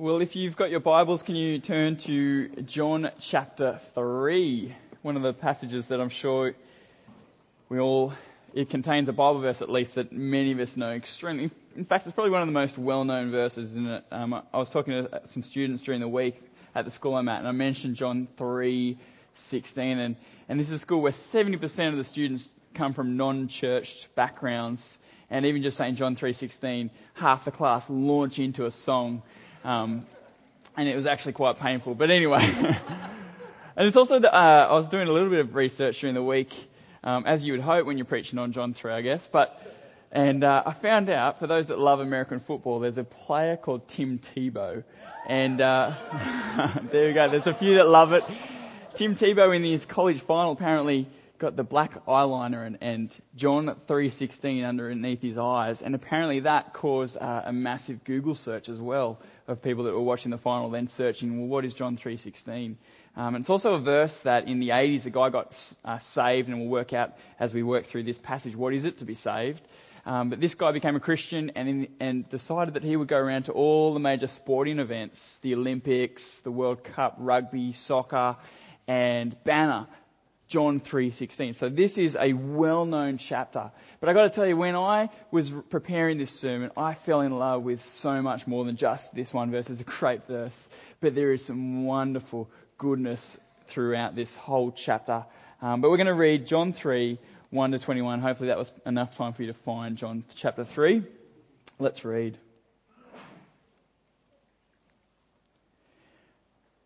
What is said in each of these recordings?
Well, if you've got your Bibles, can you turn to John chapter 3? One of the passages that I'm sure we all, it contains a Bible verse at least that many of us know extremely. In fact, it's probably one of the most well known verses, isn't it? Um, I was talking to some students during the week at the school I'm at, and I mentioned John 3 16, and, and this is a school where 70% of the students come from non church backgrounds and even just saying John 3:16, half the class launch into a song, um, and it was actually quite painful. But anyway, and it's also that uh, I was doing a little bit of research during the week, um, as you would hope when you're preaching on John 3, I guess. But and uh, I found out for those that love American football, there's a player called Tim Tebow, and uh, there we go. There's a few that love it. Tim Tebow in his college final apparently got the black eyeliner and, and John 3:16 underneath his eyes, and apparently that caused uh, a massive Google search as well of people that were watching the final, then searching, well, what is John 3:16? Um, it's also a verse that in the 80s a guy got uh, saved, and we'll work out as we work through this passage what is it to be saved. Um, but this guy became a Christian and, in, and decided that he would go around to all the major sporting events, the Olympics, the World Cup, rugby, soccer, and banner John 3:16. So this is a well-known chapter. But I got to tell you when I was preparing this sermon, I fell in love with so much more than just this one verse. It's a great verse, but there is some wonderful goodness throughout this whole chapter. Um, but we're going to read John 3, 1 to 21. Hopefully that was enough time for you to find John chapter 3. Let's read.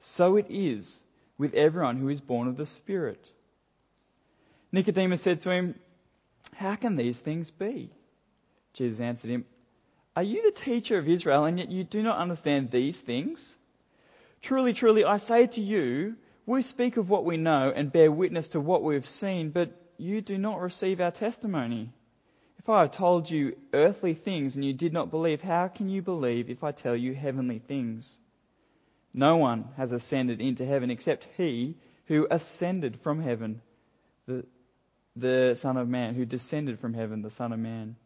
So it is with everyone who is born of the Spirit. Nicodemus said to him, How can these things be? Jesus answered him, Are you the teacher of Israel, and yet you do not understand these things? Truly, truly, I say to you, we speak of what we know and bear witness to what we have seen, but you do not receive our testimony. If I have told you earthly things and you did not believe, how can you believe if I tell you heavenly things? No one has ascended into heaven except he who ascended from heaven, the, the Son of Man, who descended from heaven, the Son of Man.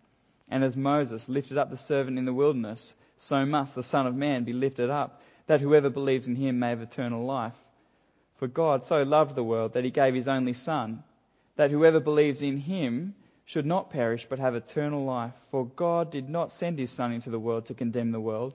And as Moses lifted up the servant in the wilderness, so must the Son of Man be lifted up, that whoever believes in him may have eternal life. For God so loved the world that he gave his only Son, that whoever believes in him should not perish but have eternal life. For God did not send his Son into the world to condemn the world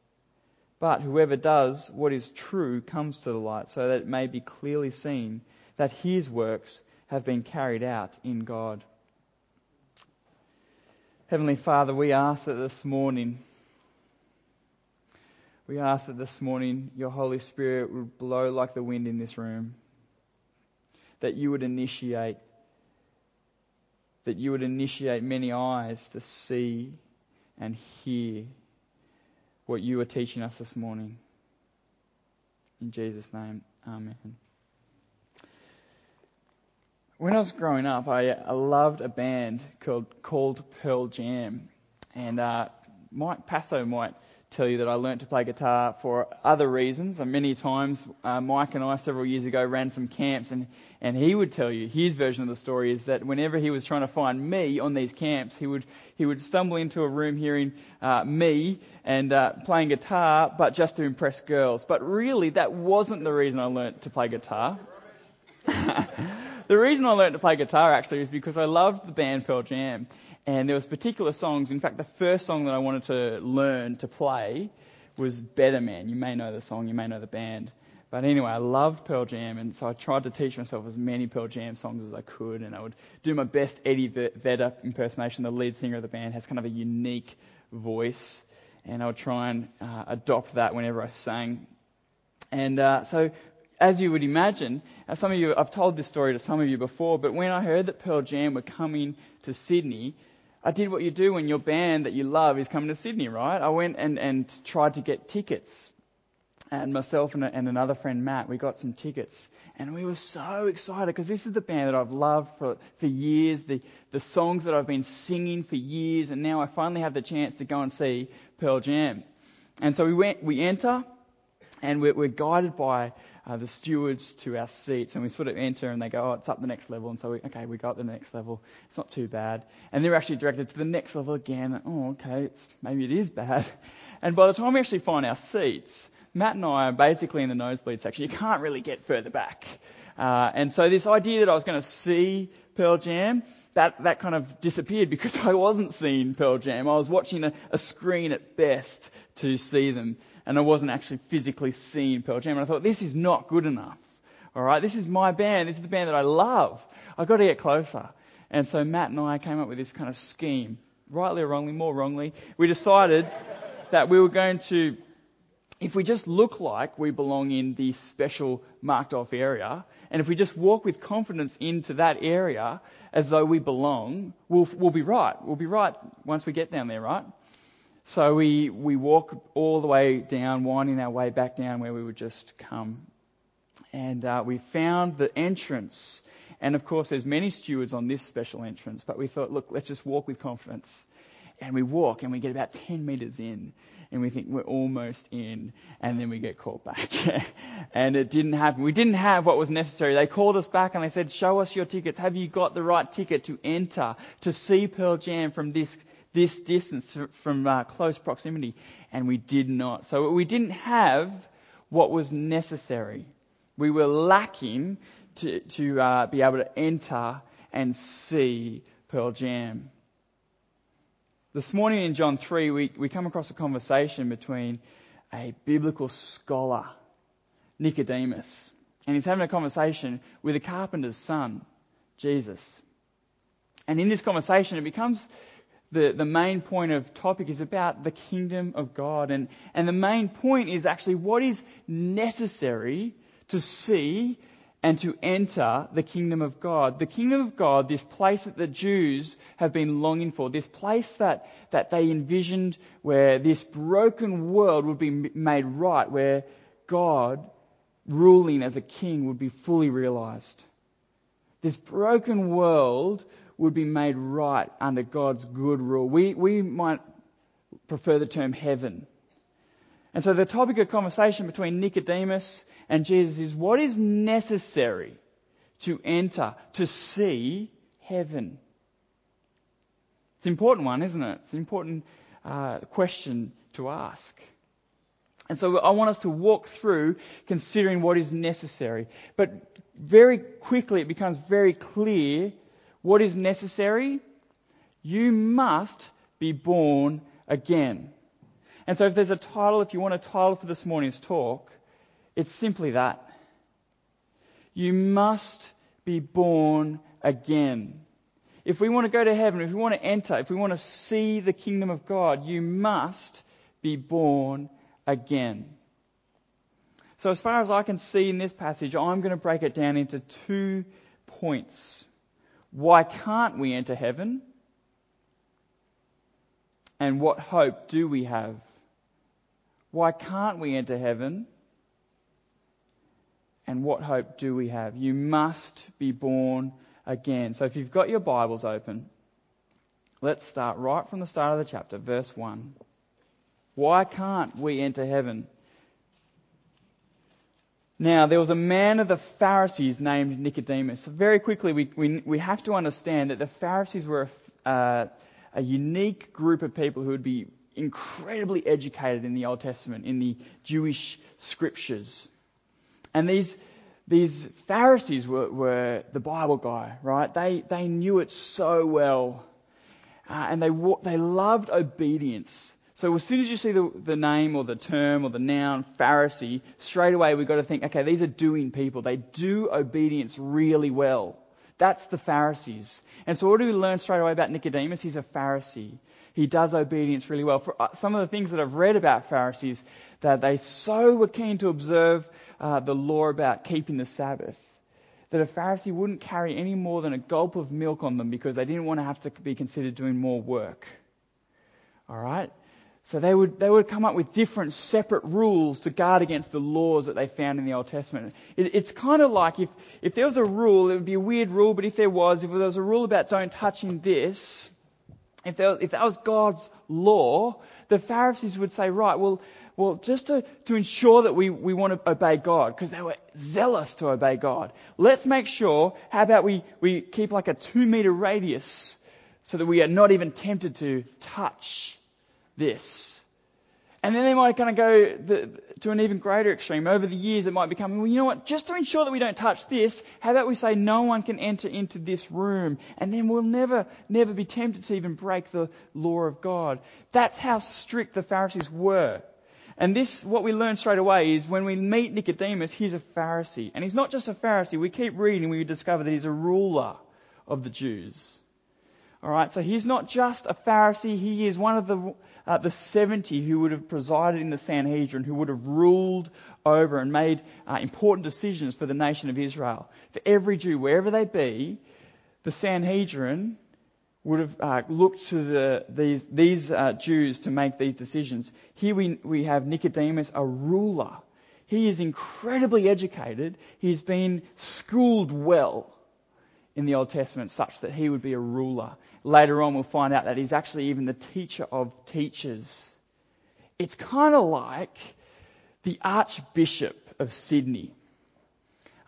But whoever does what is true comes to the light, so that it may be clearly seen that his works have been carried out in God. Heavenly Father, we ask that this morning, we ask that this morning your Holy Spirit would blow like the wind in this room. That you would initiate, that you would initiate many eyes to see and hear what you are teaching us this morning. In Jesus' name, Amen. When I was growing up, I, I loved a band called, called Pearl Jam. And uh, Mike Passo might tell you that I learnt to play guitar for other reasons. And many times, uh, Mike and I, several years ago, ran some camps, and, and he would tell you his version of the story is that whenever he was trying to find me on these camps, he would he would stumble into a room hearing uh, me and uh, playing guitar, but just to impress girls. But really, that wasn't the reason I learnt to play guitar. the reason I learnt to play guitar actually is because I loved the band Pearl Jam. And there was particular songs. In fact, the first song that I wanted to learn to play was Better Man. You may know the song, you may know the band. But anyway, I loved Pearl Jam, and so I tried to teach myself as many Pearl Jam songs as I could, and I would do my best Eddie Vedder impersonation. The lead singer of the band has kind of a unique voice, and I would try and uh, adopt that whenever I sang. And uh, so, as you would imagine, as some of you, I've told this story to some of you before, but when I heard that Pearl Jam were coming to Sydney, I did what you do when your band that you love is coming to Sydney, right? I went and, and tried to get tickets. And myself and, and another friend, Matt, we got some tickets. And we were so excited because this is the band that I've loved for, for years, the, the songs that I've been singing for years, and now I finally have the chance to go and see Pearl Jam. And so we went, we enter, and we're, we're guided by uh, the stewards to our seats, and we sort of enter, and they go, "Oh, it's up the next level." And so we, okay, we go up the next level. It's not too bad. And they're actually directed to the next level again. Oh, okay, it's maybe it is bad. And by the time we actually find our seats, Matt and I are basically in the nosebleed section. You can't really get further back. Uh, and so this idea that I was going to see Pearl Jam, that, that kind of disappeared because I wasn't seeing Pearl Jam. I was watching a, a screen at best to see them and I wasn't actually physically seeing Pearl Jam. And I thought, this is not good enough. All right, this is my band. This is the band that I love. I've got to get closer. And so Matt and I came up with this kind of scheme, rightly or wrongly, more wrongly. We decided that we were going to, if we just look like we belong in the special marked off area, and if we just walk with confidence into that area as though we belong, we'll, we'll be right. We'll be right once we get down there, right? So we, we walk all the way down, winding our way back down where we would just come. And uh, we found the entrance. And of course, there's many stewards on this special entrance, but we thought, look, let's just walk with confidence. And we walk and we get about 10 meters in and we think we're almost in and then we get called back. and it didn't happen. We didn't have what was necessary. They called us back and they said, show us your tickets. Have you got the right ticket to enter, to see Pearl Jam from this this distance from uh, close proximity, and we did not. So we didn't have what was necessary. We were lacking to, to uh, be able to enter and see Pearl Jam. This morning in John 3, we, we come across a conversation between a biblical scholar, Nicodemus, and he's having a conversation with a carpenter's son, Jesus. And in this conversation, it becomes the, the main point of topic is about the kingdom of God. And, and the main point is actually what is necessary to see and to enter the kingdom of God. The kingdom of God, this place that the Jews have been longing for, this place that, that they envisioned where this broken world would be made right, where God ruling as a king would be fully realized. This broken world would be made right under God's good rule. We, we might prefer the term heaven. And so the topic of conversation between Nicodemus and Jesus is what is necessary to enter, to see heaven? It's an important one, isn't it? It's an important uh, question to ask. And so I want us to walk through considering what is necessary. But very quickly it becomes very clear what is necessary? You must be born again. And so if there's a title, if you want a title for this morning's talk, it's simply that. You must be born again. If we want to go to heaven, if we want to enter, if we want to see the kingdom of God, you must be born again. So, as far as I can see in this passage, I'm going to break it down into two points. Why can't we enter heaven? And what hope do we have? Why can't we enter heaven? And what hope do we have? You must be born again. So if you've got your Bibles open, let's start right from the start of the chapter, verse 1. Why can't we enter heaven? Now, there was a man of the Pharisees named Nicodemus. So very quickly, we, we, we have to understand that the Pharisees were a, uh, a unique group of people who would be incredibly educated in the Old Testament, in the Jewish scriptures. And these, these Pharisees were, were the Bible guy, right? They, they knew it so well. Uh, and they, they loved obedience. So as soon as you see the, the name or the term or the noun Pharisee, straight away we've got to think, okay, these are doing people. They do obedience really well. That's the Pharisees. And so what do we learn straight away about Nicodemus? He's a Pharisee. He does obedience really well. For uh, some of the things that I've read about Pharisees, that they so were keen to observe uh, the law about keeping the Sabbath that a Pharisee wouldn't carry any more than a gulp of milk on them because they didn't want to have to be considered doing more work. All right? So they would, they would come up with different separate rules to guard against the laws that they found in the Old Testament. It, it's kind of like if, if there was a rule, it would be a weird rule, but if there was, if there was a rule about don't touching this, if, there, if that was God's law, the Pharisees would say, right, well, well, just to, to ensure that we, we want to obey God, because they were zealous to obey God, let's make sure, how about we, we keep like a two meter radius so that we are not even tempted to touch this. And then they might kind of go to an even greater extreme. Over the years, it might become, well, you know what, just to ensure that we don't touch this, how about we say no one can enter into this room? And then we'll never, never be tempted to even break the law of God. That's how strict the Pharisees were. And this, what we learn straight away is when we meet Nicodemus, he's a Pharisee. And he's not just a Pharisee. We keep reading, we discover that he's a ruler of the Jews. Alright, so he's not just a Pharisee, he is one of the, uh, the 70 who would have presided in the Sanhedrin, who would have ruled over and made uh, important decisions for the nation of Israel. For every Jew, wherever they be, the Sanhedrin would have uh, looked to the, these, these uh, Jews to make these decisions. Here we, we have Nicodemus, a ruler. He is incredibly educated. He's been schooled well in the Old Testament such that he would be a ruler. Later on, we'll find out that he's actually even the teacher of teachers. It's kind of like the Archbishop of Sydney.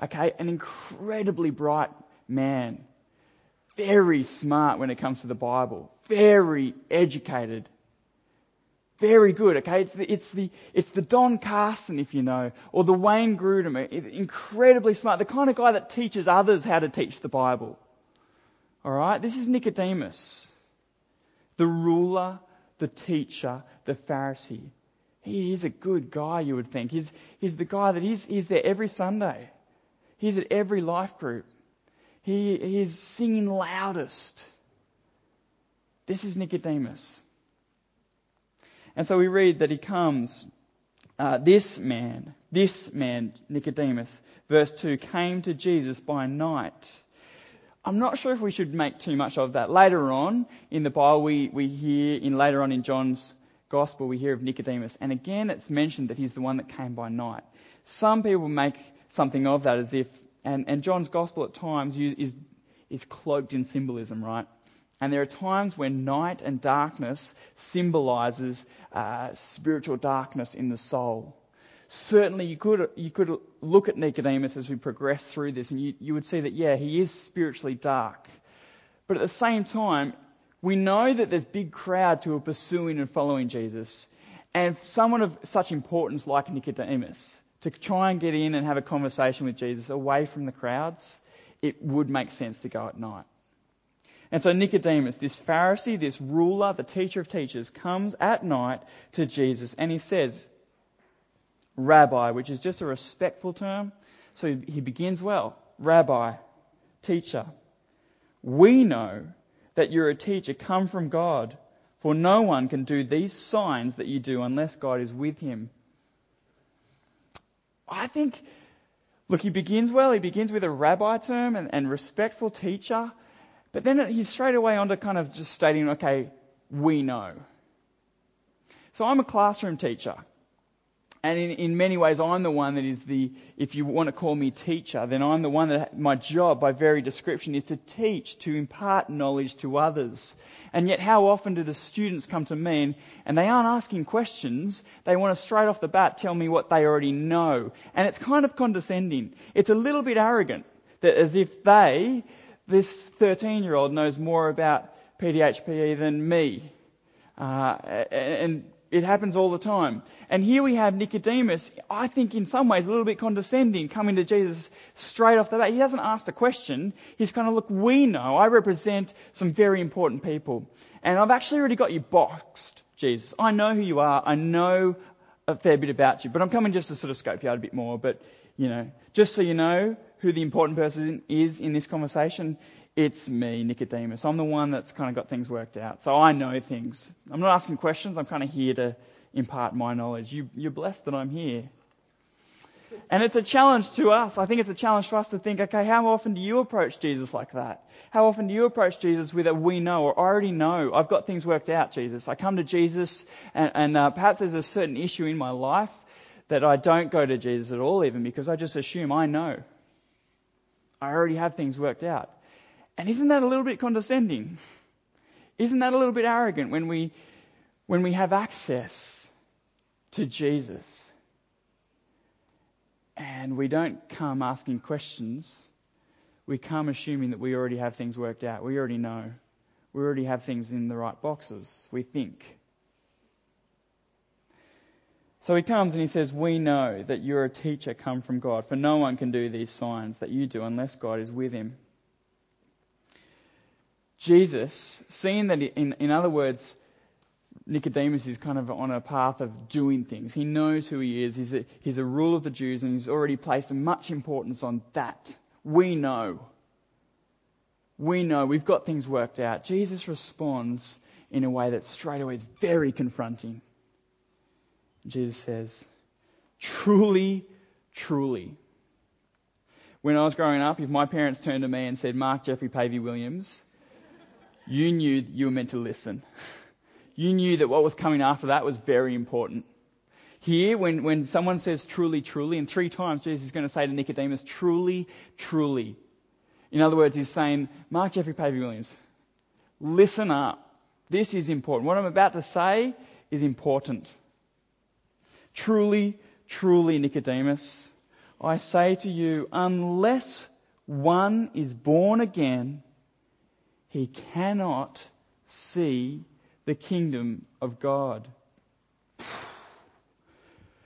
Okay, an incredibly bright man very smart when it comes to the Bible, very educated, very good. Okay, it's the it's the it's the Don Carson, if you know, or the Wayne Grudem, eh, incredibly smart, the kind of guy that teaches others how to teach the Bible. All right, this is Nicodemus, the ruler, the teacher, the Pharisee. He is a good guy, you would think. He's, he's the guy that is he's there every Sunday. He's at every life group. He, he is singing loudest. This is Nicodemus. And so we read that he comes, uh, this man, this man, Nicodemus, verse 2, came to Jesus by night. I'm not sure if we should make too much of that. Later on in the Bible, we, we hear, in later on in John's Gospel, we hear of Nicodemus. And again, it's mentioned that he's the one that came by night. Some people make something of that as if and, and John's gospel at times is, is cloaked in symbolism, right? And there are times when night and darkness symbolizes uh, spiritual darkness in the soul. Certainly, you could, you could look at Nicodemus as we progress through this, and you, you would see that, yeah, he is spiritually dark. But at the same time, we know that there's big crowds who are pursuing and following Jesus. And someone of such importance like Nicodemus, to try and get in and have a conversation with Jesus away from the crowds, it would make sense to go at night. And so Nicodemus, this Pharisee, this ruler, the teacher of teachers, comes at night to Jesus and he says, Rabbi, which is just a respectful term. So he begins well. Rabbi, teacher, we know that you're a teacher come from God, for no one can do these signs that you do unless God is with him. I think, look, he begins well. He begins with a rabbi term and, and respectful teacher. But then he's straight away onto kind of just stating, okay, we know. So I'm a classroom teacher. And in, in many ways, I'm the one that is the, if you want to call me teacher, then I'm the one that my job by very description is to teach, to impart knowledge to others. And yet how often do the students come to me and, and they aren't asking questions, they want to straight off the bat tell me what they already know. And it's kind of condescending. It's a little bit arrogant, that as if they, this 13 year old knows more about PDHPE than me. Uh, and it happens all the time. And here we have Nicodemus, I think in some ways a little bit condescending, coming to Jesus straight off the bat. He hasn't asked a question. He's kind of, look, we know. I represent some very important people. And I've actually already got you boxed, Jesus. I know who you are. I know a fair bit about you. But I'm coming just to sort of scope you out a bit more. But, you know, just so you know who the important person is in this conversation, it's me, Nicodemus. I'm the one that's kind of got things worked out. So I know things. I'm not asking questions. I'm kind of here to impart my knowledge. You, you're blessed that I'm here. And it's a challenge to us. I think it's a challenge to us to think, okay, how often do you approach Jesus like that? How often do you approach Jesus with a we know or I already know? I've got things worked out, Jesus. I come to Jesus and, and uh, perhaps there's a certain issue in my life that I don't go to Jesus at all even because I just assume I know. I already have things worked out. And isn't that a little bit condescending? Isn't that a little bit arrogant when we, when we have access to Jesus and we don't come asking questions? We come assuming that we already have things worked out. We already know. We already have things in the right boxes. We think. So he comes and he says, We know that you're a teacher come from God, for no one can do these signs that you do unless God is with him. Jesus, seeing that, in, in other words, Nicodemus is kind of on a path of doing things. He knows who he is. He's a, he's a rule of the Jews and he's already placed much importance on that. We know. We know. We've got things worked out. Jesus responds in a way that straight away is very confronting. Jesus says, truly, truly. When I was growing up, if my parents turned to me and said, Mark Jeffrey Pavey Williams, you knew you were meant to listen. You knew that what was coming after that was very important. Here, when, when someone says truly, truly, and three times Jesus is going to say to Nicodemus, truly, truly. In other words, he's saying, Mark Jeffrey Pavey Williams, listen up. This is important. What I'm about to say is important. Truly, truly, Nicodemus, I say to you, unless one is born again, he cannot see the kingdom of God.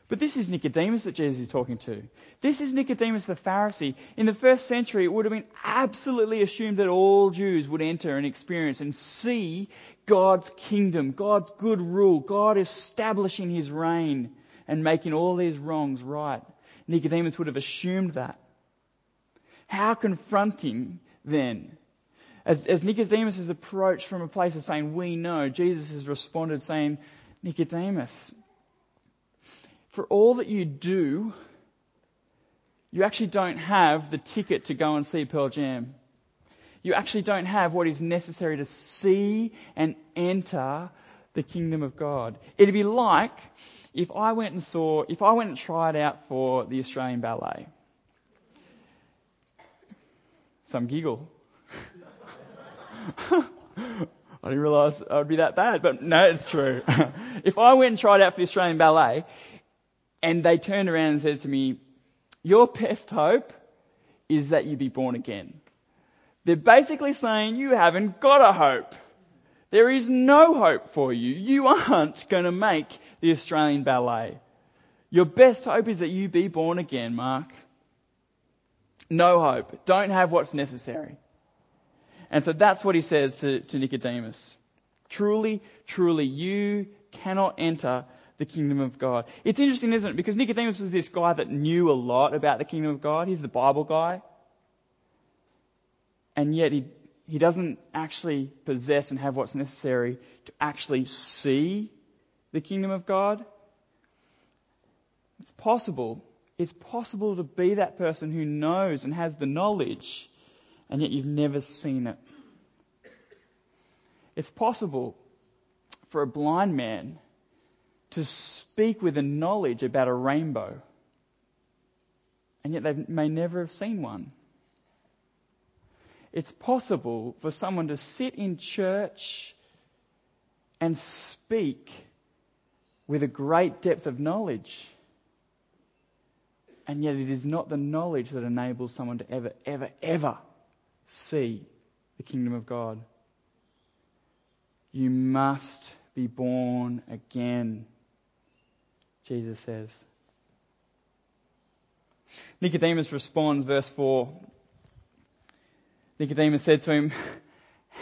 But this is Nicodemus that Jesus is talking to. This is Nicodemus the Pharisee. In the first century, it would have been absolutely assumed that all Jews would enter and experience and see God's kingdom, God's good rule, God establishing his reign and making all these wrongs right. Nicodemus would have assumed that. How confronting then as, as Nicodemus has approached from a place of saying, We know, Jesus has responded saying, Nicodemus, for all that you do, you actually don't have the ticket to go and see Pearl Jam. You actually don't have what is necessary to see and enter the kingdom of God. It'd be like if I went and saw, if I went and tried out for the Australian Ballet. Some giggle. I didn't realise I would be that bad, but no, it's true. if I went and tried out for the Australian Ballet, and they turned around and said to me, your best hope is that you be born again. They're basically saying you haven't got a hope. There is no hope for you. You aren't going to make the Australian Ballet. Your best hope is that you be born again, Mark. No hope. Don't have what's necessary. And so that's what he says to, to Nicodemus. Truly, truly, you cannot enter the kingdom of God. It's interesting, isn't it? Because Nicodemus is this guy that knew a lot about the kingdom of God. He's the Bible guy. And yet he, he doesn't actually possess and have what's necessary to actually see the kingdom of God. It's possible. It's possible to be that person who knows and has the knowledge and yet you've never seen it. It's possible for a blind man to speak with a knowledge about a rainbow, and yet they may never have seen one. It's possible for someone to sit in church and speak with a great depth of knowledge. And yet it is not the knowledge that enables someone to ever, ever, ever see the kingdom of God. You must be born again, Jesus says. Nicodemus responds, verse 4. Nicodemus said to him,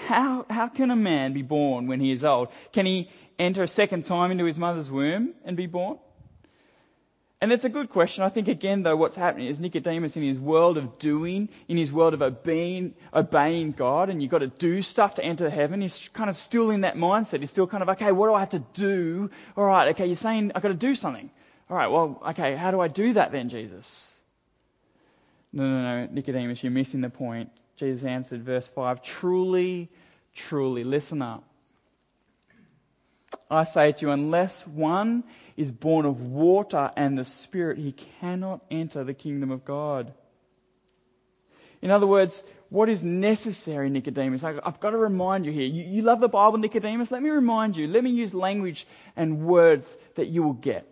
how, how can a man be born when he is old? Can he enter a second time into his mother's womb and be born? And it's a good question. I think again though what's happening is Nicodemus in his world of doing, in his world of obeying, obeying God, and you've got to do stuff to enter heaven, he's kind of still in that mindset. He's still kind of, okay, what do I have to do? Alright, okay, you're saying I've got to do something. Alright, well, okay, how do I do that then, Jesus? No, no, no, Nicodemus, you're missing the point. Jesus answered, verse 5, Truly, truly, listen up. I say to you, unless one is born of water and the Spirit, he cannot enter the kingdom of God. In other words, what is necessary, Nicodemus? I've got to remind you here. You, you love the Bible, Nicodemus? Let me remind you. Let me use language and words that you will get.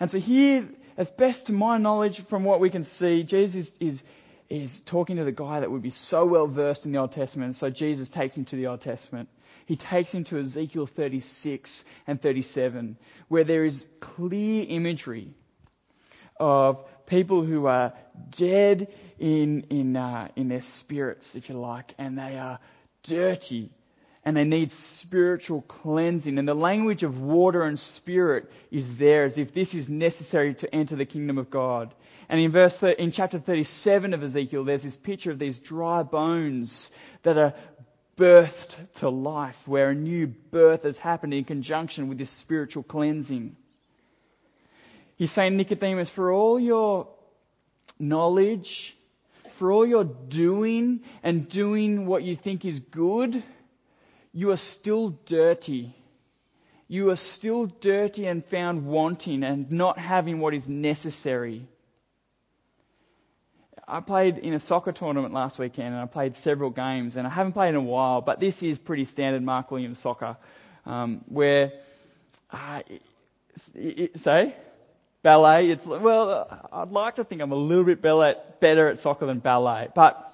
And so here, as best to my knowledge from what we can see, Jesus is, is is talking to the guy that would be so well versed in the Old Testament. So Jesus takes him to the Old Testament. He takes him to Ezekiel 36 and 37, where there is clear imagery of people who are dead in, in, uh, in their spirits, if you like, and they are dirty and they need spiritual cleansing. And the language of water and spirit is there as if this is necessary to enter the kingdom of God. And in verse, in chapter 37 of Ezekiel, there's this picture of these dry bones that are birthed to life, where a new birth has happened in conjunction with this spiritual cleansing. He's saying, Nicodemus, for all your knowledge, for all your doing and doing what you think is good, you are still dirty. You are still dirty and found wanting and not having what is necessary. I played in a soccer tournament last weekend and I played several games and I haven't played in a while, but this is pretty standard Mark Williams soccer, um, where, uh, say, ballet, it's, well, I'd like to think I'm a little bit better at soccer than ballet, but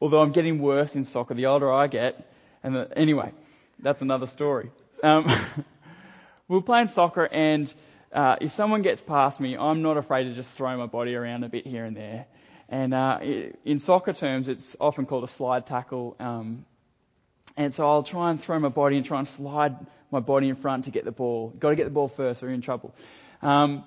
although I'm getting worse in soccer the older I get. And the, anyway, that's another story. Um, we are playing soccer, and uh, if someone gets past me, I'm not afraid to just throw my body around a bit here and there. And uh, in soccer terms, it's often called a slide tackle. Um, and so I'll try and throw my body and try and slide my body in front to get the ball. Got to get the ball first, or you're in trouble. Um,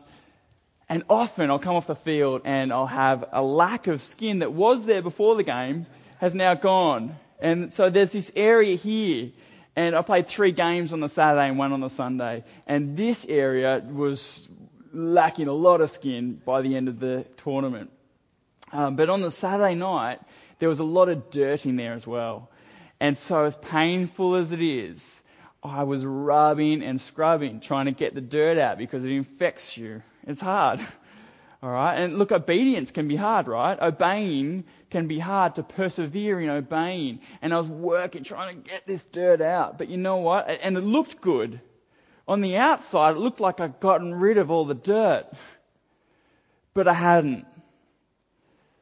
and often I'll come off the field and I'll have a lack of skin that was there before the game has now gone. And so there's this area here. And I played three games on the Saturday and one on the Sunday. And this area was lacking a lot of skin by the end of the tournament. Um, but on the Saturday night, there was a lot of dirt in there as well. And so as painful as it is, I was rubbing and scrubbing, trying to get the dirt out because it infects you. It's hard. All right. And look, obedience can be hard, right? Obeying can be hard to persevere in obeying. And I was working, trying to get this dirt out. But you know what? And it looked good. On the outside, it looked like I'd gotten rid of all the dirt. But I hadn't.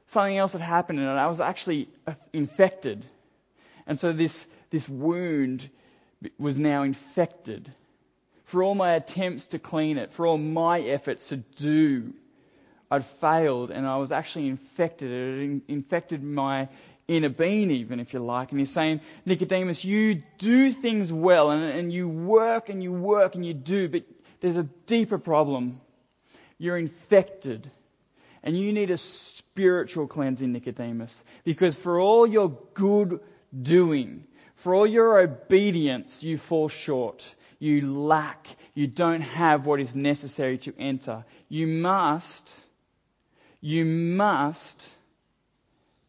Something else had happened and I was actually infected. And so this, this wound was now infected. For all my attempts to clean it, for all my efforts to do I'd failed and I was actually infected. It infected my inner being, even if you like. And he's saying, Nicodemus, you do things well and, and you work and you work and you do, but there's a deeper problem. You're infected. And you need a spiritual cleansing, Nicodemus. Because for all your good doing, for all your obedience, you fall short. You lack. You don't have what is necessary to enter. You must you must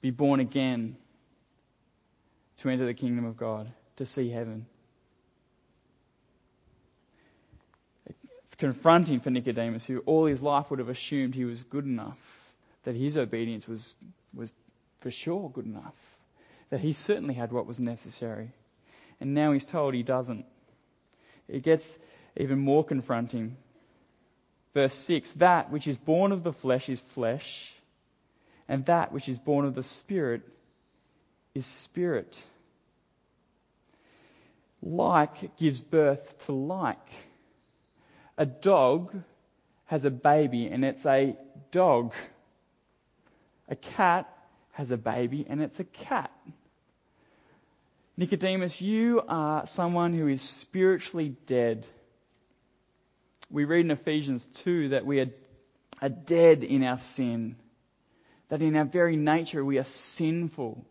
be born again to enter the kingdom of God, to see heaven. It's confronting for Nicodemus, who all his life would have assumed he was good enough, that his obedience was, was for sure good enough, that he certainly had what was necessary. And now he's told he doesn't. It gets even more confronting. Verse 6 That which is born of the flesh is flesh, and that which is born of the Spirit is spirit. Like gives birth to like. A dog has a baby and it's a dog. A cat has a baby and it's a cat. Nicodemus, you are someone who is spiritually dead. We read in Ephesians 2 that we are, are dead in our sin, that in our very nature we are sinful.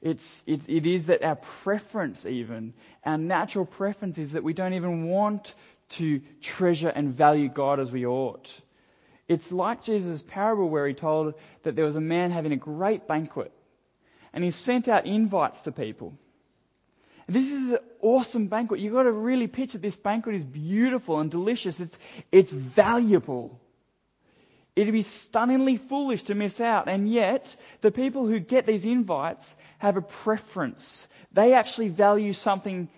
It's, it, it is that our preference, even, our natural preference is that we don't even want to treasure and value God as we ought. It's like Jesus' parable where he told that there was a man having a great banquet and he sent out invites to people. This is an awesome banquet. You've got to really picture this banquet is beautiful and delicious. It's, it's valuable. It'd be stunningly foolish to miss out. And yet, the people who get these invites have a preference. They actually value something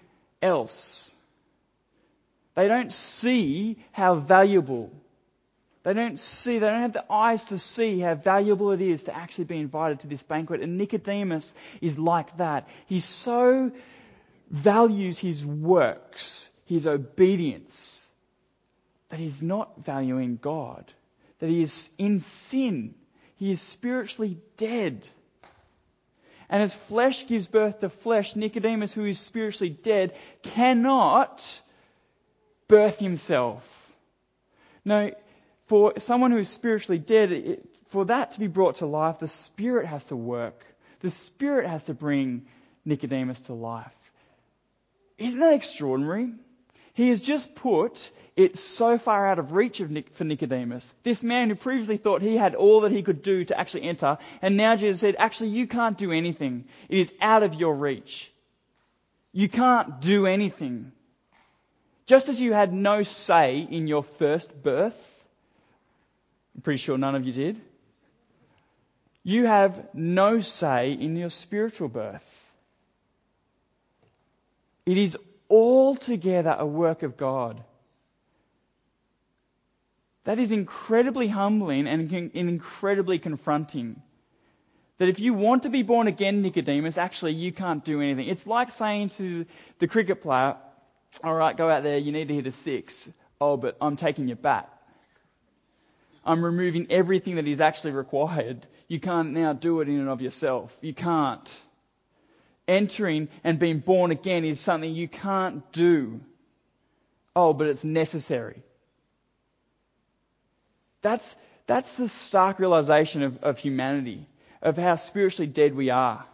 else. They don't see how valuable. They don't see, they don't have the eyes to see how valuable it is to actually be invited to this banquet. And Nicodemus is like that. He's so values his works, his obedience, that he's not valuing God that he is in sin. He is spiritually dead. And as flesh gives birth to flesh, Nicodemus, who is spiritually dead, cannot birth himself. No, for someone who is spiritually dead, it, for that to be brought to life, the Spirit has to work. The Spirit has to bring Nicodemus to life. Isn't that extraordinary? He has just put it so far out of reach of Nic- for Nicodemus. This man who previously thought he had all that he could do to actually enter, and now Jesus said, actually, you can't do anything. It is out of your reach. You can't do anything. Just as you had no say in your first birth, I'm pretty sure none of you did, you have no say in your spiritual birth. It is altogether a work of God. That is incredibly humbling and incredibly confronting. That if you want to be born again, Nicodemus, actually you can't do anything. It's like saying to the cricket player, alright, go out there, you need to hit a six. Oh, but I'm taking your bat. I'm removing everything that is actually required. You can't now do it in and of yourself. You can't entering and being born again is something you can't do. Oh, but it's necessary. That's, that's the stark realization of, of humanity, of how spiritually dead we are.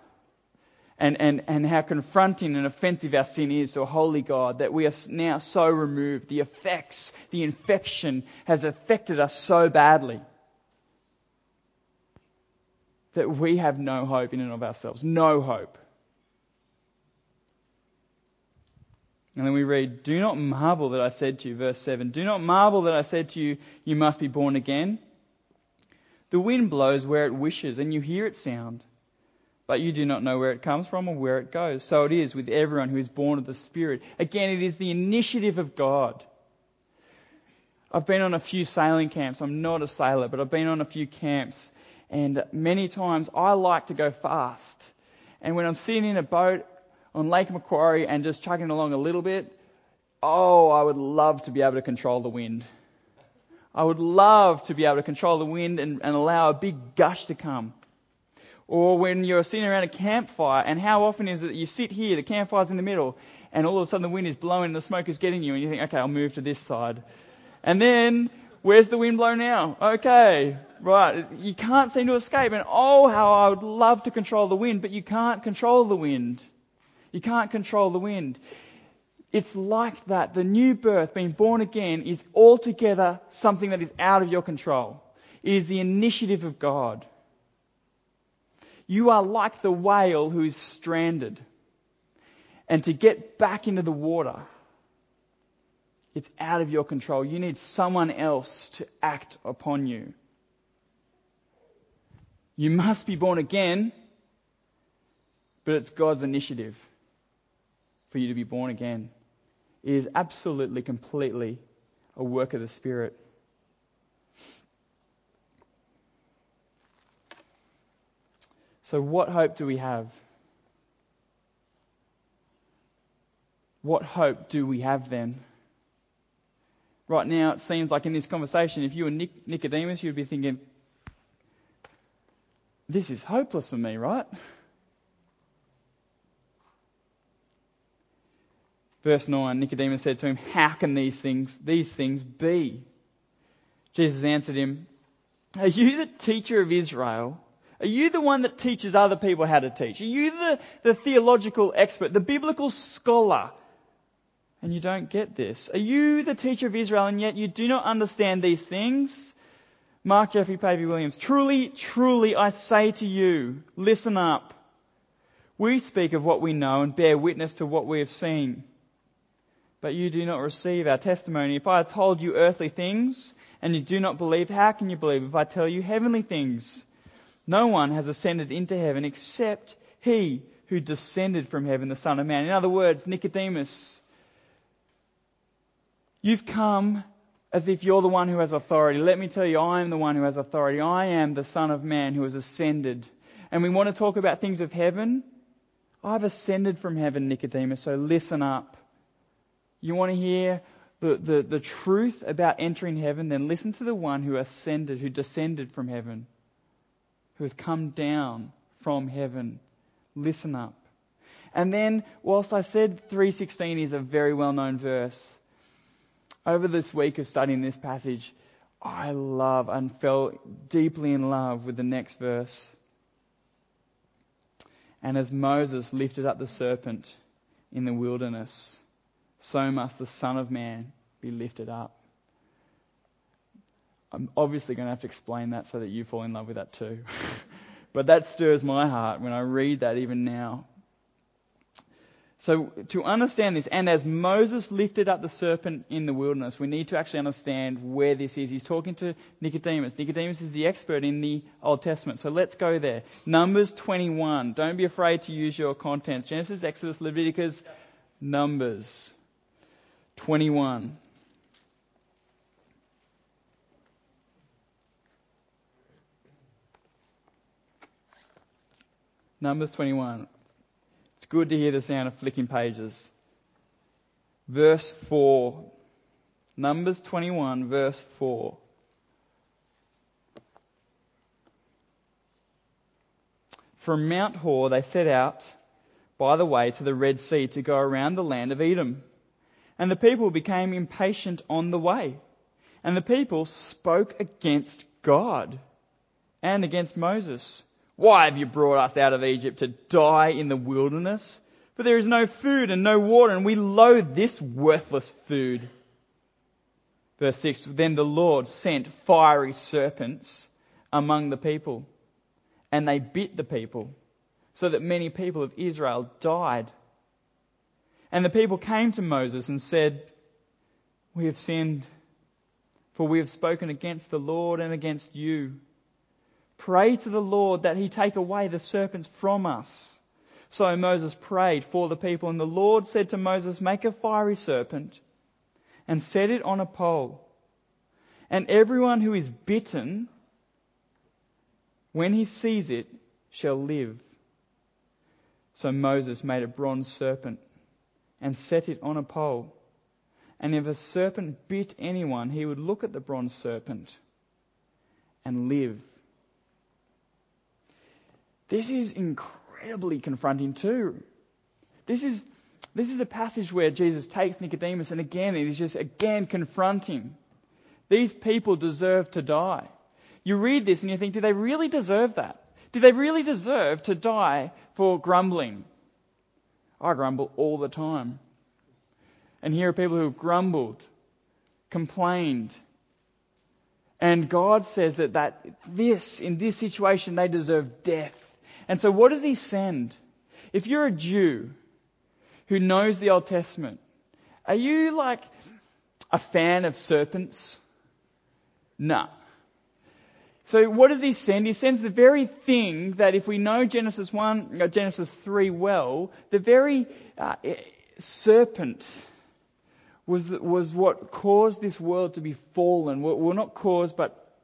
And, and, and how confronting and offensive our sin is to a holy God that we are now so removed. The effects, the infection has affected us so badly that we have no hope in and of ourselves. No hope. And then we read, Do not marvel that I said to you, verse 7, Do not marvel that I said to you, You must be born again. The wind blows where it wishes, and you hear its sound, but you do not know where it comes from or where it goes. So it is with everyone who is born of the Spirit. Again, it is the initiative of God. I've been on a few sailing camps. I'm not a sailor, but I've been on a few camps, and many times I like to go fast. And when I'm sitting in a boat on Lake Macquarie and just chugging along a little bit, oh, I would love to be able to control the wind. I would love to be able to control the wind and, and allow a big gush to come. Or when you're sitting around a campfire, and how often is it that you sit here, the campfire's in the middle, and all of a sudden the wind is blowing and the smoke is getting you, and you think, okay, I'll move to this side. And then, where's the wind blow now? Okay, right. You can't seem to escape, and oh, how I would love to control the wind, but you can't control the wind. You can't control the wind. It's like that. The new birth, being born again, is altogether something that is out of your control. It is the initiative of God. You are like the whale who is stranded. And to get back into the water It's out of your control. You need someone else to act upon you. You must be born again, but it's God's initiative for you to be born again. Is absolutely, completely a work of the Spirit. So, what hope do we have? What hope do we have then? Right now, it seems like in this conversation, if you were Nicodemus, you'd be thinking, this is hopeless for me, right? Verse 9 Nicodemus said to him, How can these things, these things be? Jesus answered him, Are you the teacher of Israel? Are you the one that teaches other people how to teach? Are you the, the theological expert, the biblical scholar? And you don't get this. Are you the teacher of Israel and yet you do not understand these things? Mark Jeffrey Pavey Williams, truly, truly I say to you, listen up. We speak of what we know and bear witness to what we have seen but you do not receive our testimony. If I told you earthly things and you do not believe, how can you believe if I tell you heavenly things? No one has ascended into heaven except he who descended from heaven, the Son of Man. In other words, Nicodemus, you've come as if you're the one who has authority. Let me tell you, I am the one who has authority. I am the Son of Man who has ascended. And we want to talk about things of heaven. I've ascended from heaven, Nicodemus, so listen up. You want to hear the, the, the truth about entering heaven? Then listen to the one who ascended, who descended from heaven, who has come down from heaven. Listen up. And then, whilst I said 316 is a very well known verse, over this week of studying this passage, I love and fell deeply in love with the next verse. And as Moses lifted up the serpent in the wilderness, so must the Son of Man be lifted up. I'm obviously going to have to explain that so that you fall in love with that too. but that stirs my heart when I read that even now. So to understand this, and as Moses lifted up the serpent in the wilderness, we need to actually understand where this is. He's talking to Nicodemus. Nicodemus is the expert in the Old Testament. So let's go there. Numbers 21. Don't be afraid to use your contents. Genesis, Exodus, Leviticus, Numbers. 21. Numbers 21. It's good to hear the sound of flicking pages. Verse 4. Numbers 21, verse 4. From Mount Hor they set out by the way to the Red Sea to go around the land of Edom. And the people became impatient on the way. And the people spoke against God and against Moses. Why have you brought us out of Egypt to die in the wilderness? For there is no food and no water, and we loathe this worthless food. Verse 6 Then the Lord sent fiery serpents among the people, and they bit the people, so that many people of Israel died. And the people came to Moses and said, We have sinned, for we have spoken against the Lord and against you. Pray to the Lord that he take away the serpents from us. So Moses prayed for the people, and the Lord said to Moses, Make a fiery serpent and set it on a pole. And everyone who is bitten, when he sees it, shall live. So Moses made a bronze serpent and set it on a pole. And if a serpent bit anyone, he would look at the bronze serpent and live. This is incredibly confronting too. This is, this is a passage where Jesus takes Nicodemus and again, it is just again confronting. These people deserve to die. You read this and you think, do they really deserve that? Do they really deserve to die for grumbling? I grumble all the time. And here are people who have grumbled, complained. And God says that, that this, in this situation, they deserve death. And so what does He send? If you're a Jew who knows the Old Testament, are you like, a fan of serpents? No. So what does he send? He sends the very thing that if we know Genesis 1, uh, Genesis 3 well, the very uh, serpent was, was what caused this world to be fallen. Well, not caused, but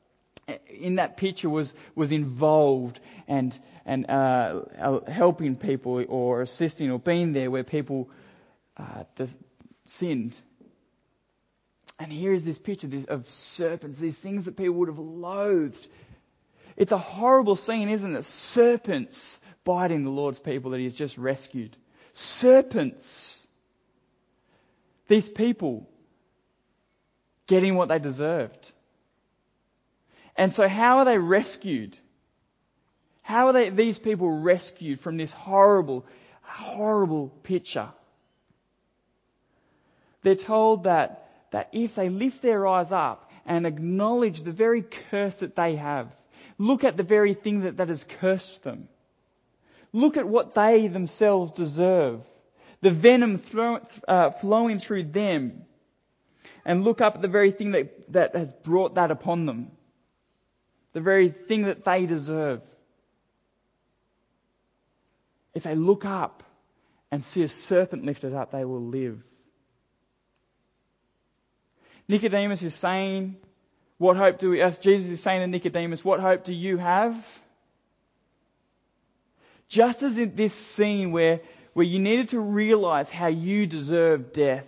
in that picture was, was involved and, and uh, uh helping people or assisting or being there where people uh, sinned. And here is this picture of serpents, these things that people would have loathed. It's a horrible scene, isn't it? Serpents biting the Lord's people that He has just rescued. Serpents. These people getting what they deserved. And so, how are they rescued? How are they, these people rescued from this horrible, horrible picture? They're told that that if they lift their eyes up and acknowledge the very curse that they have, look at the very thing that, that has cursed them, look at what they themselves deserve, the venom throw, uh, flowing through them, and look up at the very thing that, that has brought that upon them, the very thing that they deserve. If they look up and see a serpent lifted up, they will live. Nicodemus is saying, what hope do we, as Jesus is saying to Nicodemus, what hope do you have? Just as in this scene where, where you needed to realize how you deserve death,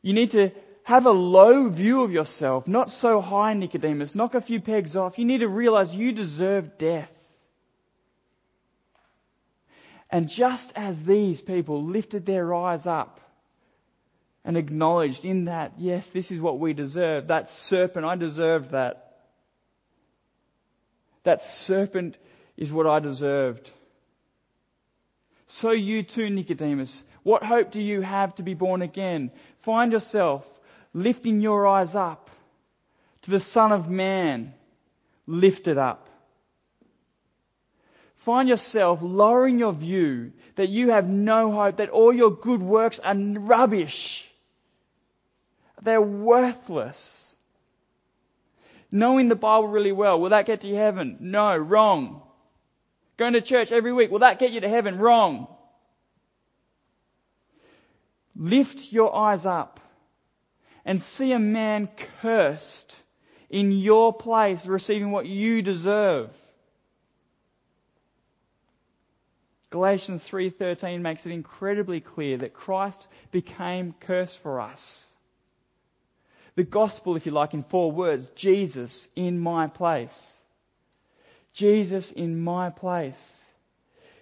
you need to have a low view of yourself, not so high, Nicodemus, knock a few pegs off. You need to realize you deserve death. And just as these people lifted their eyes up and acknowledged in that, yes, this is what we deserve. That serpent, I deserved that. That serpent is what I deserved. So you too, Nicodemus, what hope do you have to be born again? Find yourself lifting your eyes up to the Son of Man lifted up. Find yourself lowering your view that you have no hope, that all your good works are rubbish. They're worthless. Knowing the Bible really well, will that get you to heaven? No, wrong. Going to church every week, will that get you to heaven? Wrong. Lift your eyes up and see a man cursed in your place, receiving what you deserve. Galatians 3:13 makes it incredibly clear that Christ became cursed for us. The gospel, if you like, in four words Jesus in my place. Jesus in my place.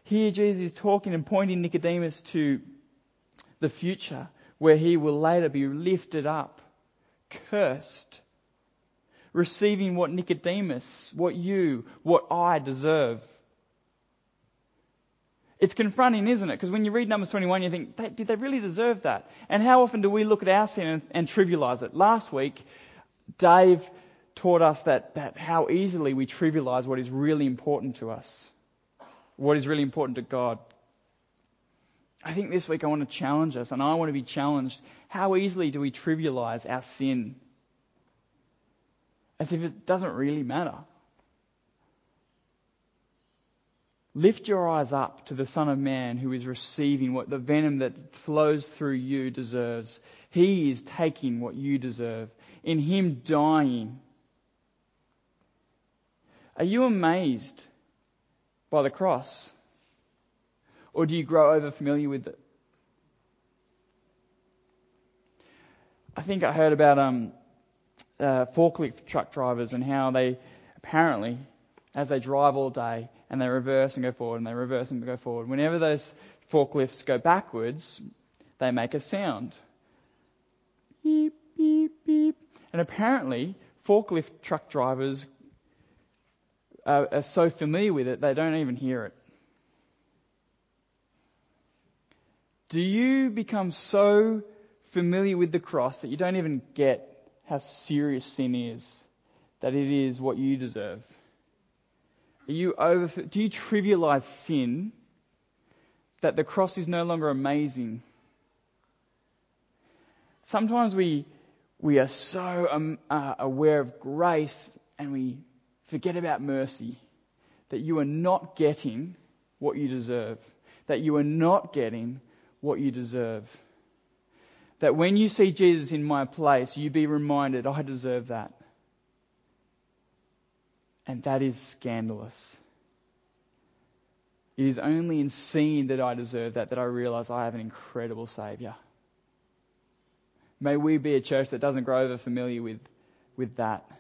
Here, Jesus is talking and pointing Nicodemus to the future where he will later be lifted up, cursed, receiving what Nicodemus, what you, what I deserve. It's confronting, isn't it? Because when you read Numbers 21, you think, did they really deserve that? And how often do we look at our sin and, and trivialize it? Last week, Dave taught us that, that how easily we trivialize what is really important to us, what is really important to God. I think this week I want to challenge us, and I want to be challenged. How easily do we trivialize our sin? As if it doesn't really matter. Lift your eyes up to the Son of Man who is receiving what the venom that flows through you deserves. He is taking what you deserve. In Him dying. Are you amazed by the cross? Or do you grow over familiar with it? I think I heard about um, uh, forklift truck drivers and how they apparently, as they drive all day, and they reverse and go forward and they reverse and go forward. Whenever those forklifts go backwards, they make a sound. Beep, beep, beep. And apparently, forklift truck drivers are, are so familiar with it, they don't even hear it. Do you become so familiar with the cross that you don't even get how serious sin is? That it is what you deserve? Are you over, do you trivialize sin that the cross is no longer amazing? Sometimes we, we are so um, uh, aware of grace and we forget about mercy. That you are not getting what you deserve. That you are not getting what you deserve. That when you see Jesus in my place, you be reminded, I deserve that. And that is scandalous. It is only in seeing that I deserve that that I realize I have an incredible Saviour. May we be a church that doesn't grow over familiar with, with that.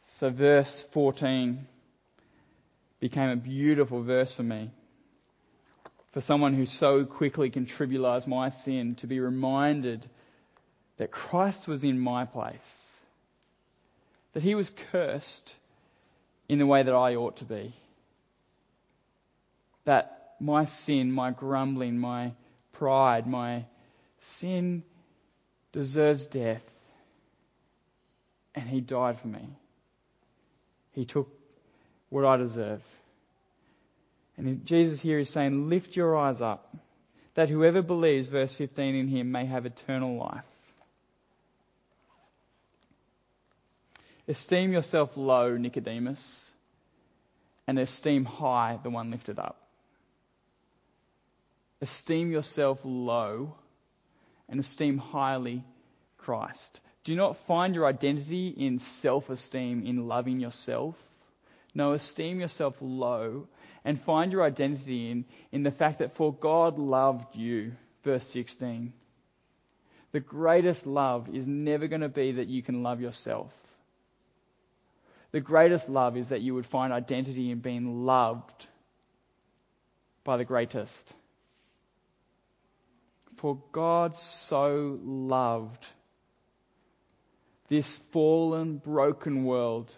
So, verse 14 became a beautiful verse for me. For someone who so quickly can trivialize my sin, to be reminded that Christ was in my place, that he was cursed in the way that I ought to be, that my sin, my grumbling, my pride, my sin deserves death, and he died for me. He took what I deserve. And Jesus here is saying, Lift your eyes up, that whoever believes, verse 15, in him may have eternal life. Esteem yourself low, Nicodemus, and esteem high the one lifted up. Esteem yourself low and esteem highly Christ. Do not find your identity in self esteem, in loving yourself. No, esteem yourself low and find your identity in, in the fact that for God loved you. Verse 16. The greatest love is never going to be that you can love yourself. The greatest love is that you would find identity in being loved by the greatest. For God so loved this fallen, broken world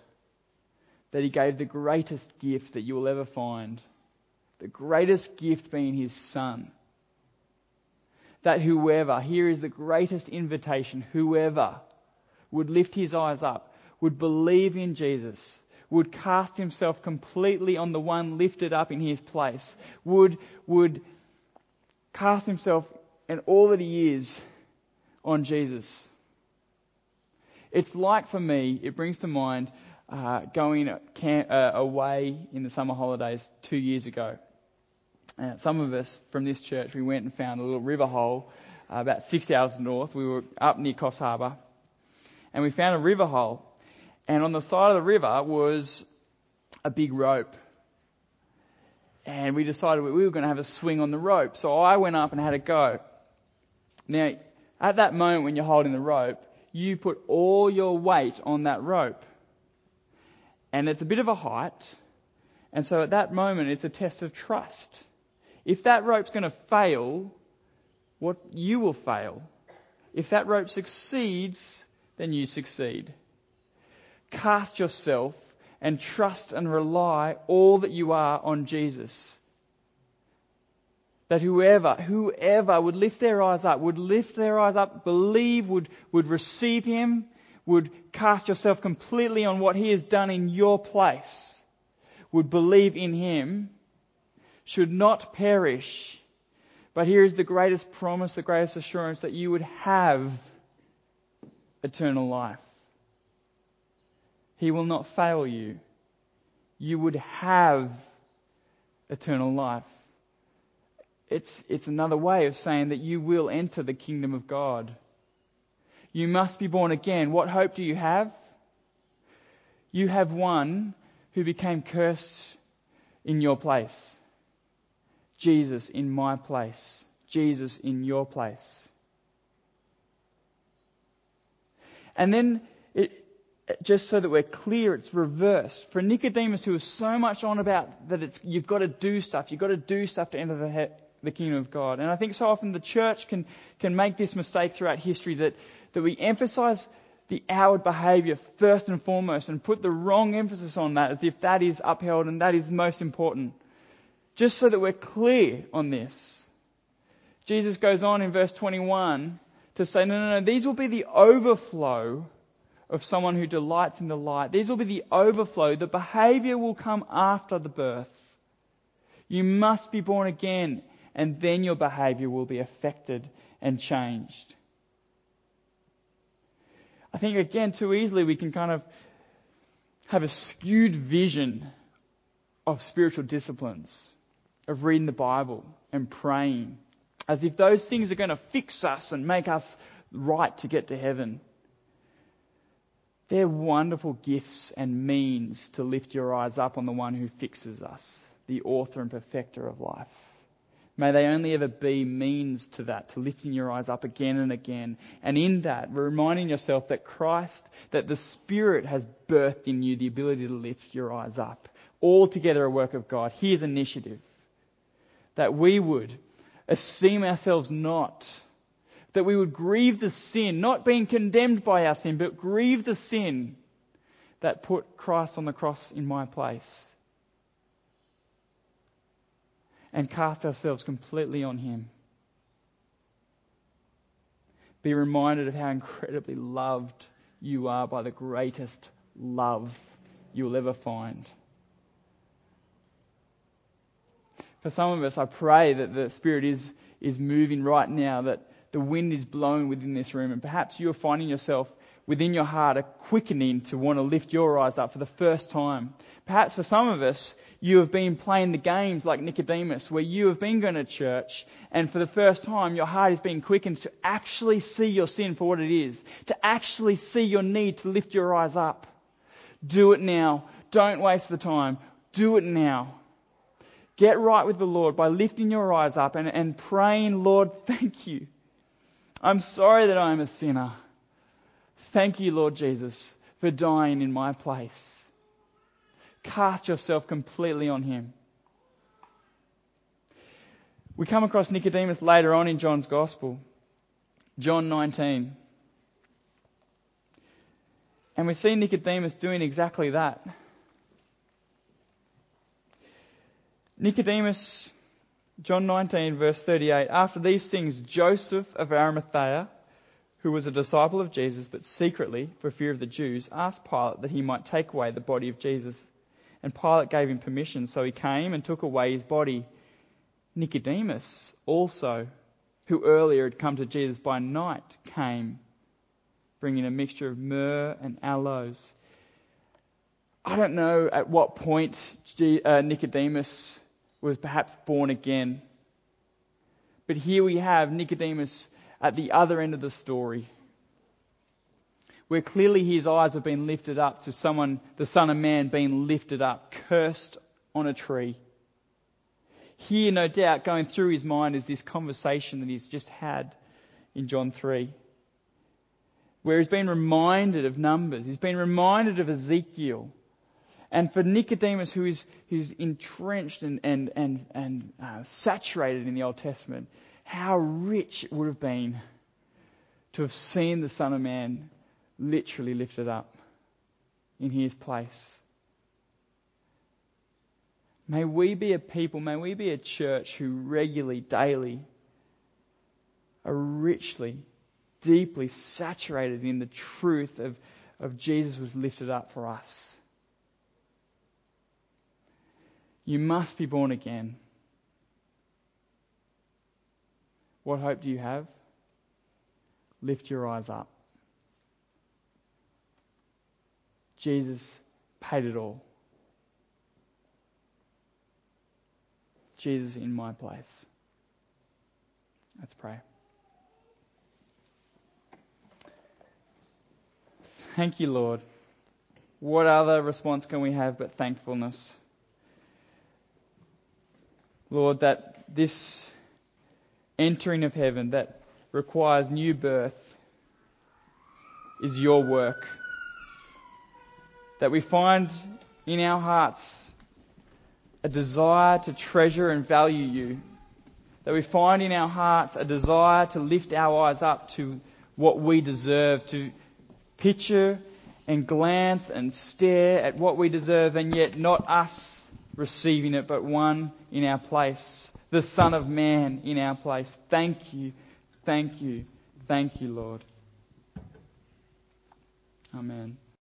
that He gave the greatest gift that you will ever find. The greatest gift being His Son. That whoever, here is the greatest invitation, whoever would lift his eyes up, would believe in Jesus, would cast himself completely on the one lifted up in his place, would, would cast himself and all that he is on Jesus. It's like for me, it brings to mind uh, going camp, uh, away in the summer holidays two years ago. Uh, some of us from this church, we went and found a little river hole uh, about six hours north. We were up near Coffs Harbour, and we found a river hole. And on the side of the river was a big rope and we decided we were going to have a swing on the rope. So I went up and had a go. Now, at that moment when you're holding the rope, you put all your weight on that rope. And it's a bit of a height. And so at that moment, it's a test of trust. If that rope's going to fail, what you will fail. If that rope succeeds, then you succeed. Cast yourself and trust and rely all that you are on Jesus that whoever, whoever would lift their eyes up, would lift their eyes up, believe, would, would receive Him, would cast yourself completely on what He has done in your place, would believe in Him, should not perish. But here is the greatest promise, the greatest assurance that you would have eternal life. He will not fail you. You would have eternal life. It's, it's another way of saying that you will enter the kingdom of God. You must be born again. What hope do you have? You have one who became cursed in your place. Jesus in my place. Jesus in your place. And then, it, just so that we're clear, it's reversed. For Nicodemus, who was so much on about that it's, you've got to do stuff, you've got to do stuff to enter the, the kingdom of God. And I think so often the church can, can make this mistake throughout history that, that we emphasize the outward behavior first and foremost and put the wrong emphasis on that as if that is upheld and that is most important. Just so that we're clear on this. Jesus goes on in verse 21 to say, no, no, no, these will be the overflow of someone who delights in the light. These will be the overflow. The behavior will come after the birth. You must be born again and then your behavior will be affected and changed. I think again, too easily we can kind of have a skewed vision of spiritual disciplines, of reading the Bible and praying, as if those things are going to fix us and make us right to get to heaven. They're wonderful gifts and means to lift your eyes up on the one who fixes us, the author and perfecter of life. May they only ever be means to that, to lifting your eyes up again and again. And in that, reminding yourself that Christ, that the Spirit has birthed in you the ability to lift your eyes up. Altogether a work of God. Here's initiative. That we would esteem ourselves not. That we would grieve the sin, not being condemned by our sin, but grieve the sin that put Christ on the cross in my place and cast ourselves completely on Him. Be reminded of how incredibly loved you are by the greatest love you'll ever find. For some of us, I pray that the Spirit is, is moving right now, that the wind is blowing within this room, and perhaps you're finding yourself within your heart a quickening to want to lift your eyes up for the first time. Perhaps for some of us, you have been playing the games like Nicodemus, where you have been going to church, and for the first time, your heart is being quickened to actually see your sin for what it is, to actually see your need to lift your eyes up. Do it now. Don't waste the time. Do it now. Get right with the Lord by lifting your eyes up and, and praying, Lord, thank you. I'm sorry that I'm a sinner. Thank you, Lord Jesus, for dying in my place. Cast yourself completely on Him. We come across Nicodemus later on in John's Gospel, John 19. And we see Nicodemus doing exactly that. Nicodemus, John 19, verse 38. After these things, Joseph of Arimathea, who was a disciple of Jesus, but secretly, for fear of the Jews, asked Pilate that he might take away the body of Jesus. And Pilate gave him permission, so he came and took away his body. Nicodemus also, who earlier had come to Jesus by night, came, bringing a mixture of myrrh and aloes. I don't know at what point uh, Nicodemus was perhaps born again. But here we have Nicodemus at the other end of the story, where clearly his eyes have been lifted up to someone, the Son of Man being lifted up, cursed on a tree. Here, no doubt, going through his mind is this conversation that he's just had in John 3, where he's been reminded of numbers, he's been reminded of Ezekiel. And for Nicodemus, who is who's entrenched and, and, and, and uh, saturated in the Old Testament, how rich it would have been to have seen the Son of Man literally lifted up in his place. May we be a people, may we be a church who regularly, daily, are richly, deeply saturated in the truth of, of Jesus was lifted up for us. You must be born again. What hope do you have? Lift your eyes up. Jesus paid it all. Jesus in my place. Let's pray. Thank you, Lord. What other response can we have but thankfulness? Lord, that this entering of heaven that requires new birth is your work. That we find in our hearts a desire to treasure and value you. That we find in our hearts a desire to lift our eyes up to what we deserve, to picture and glance and stare at what we deserve, and yet not us receiving it, but one in our place the Son of Man in our place. Thank you, thank you, thank you, Lord. Amen.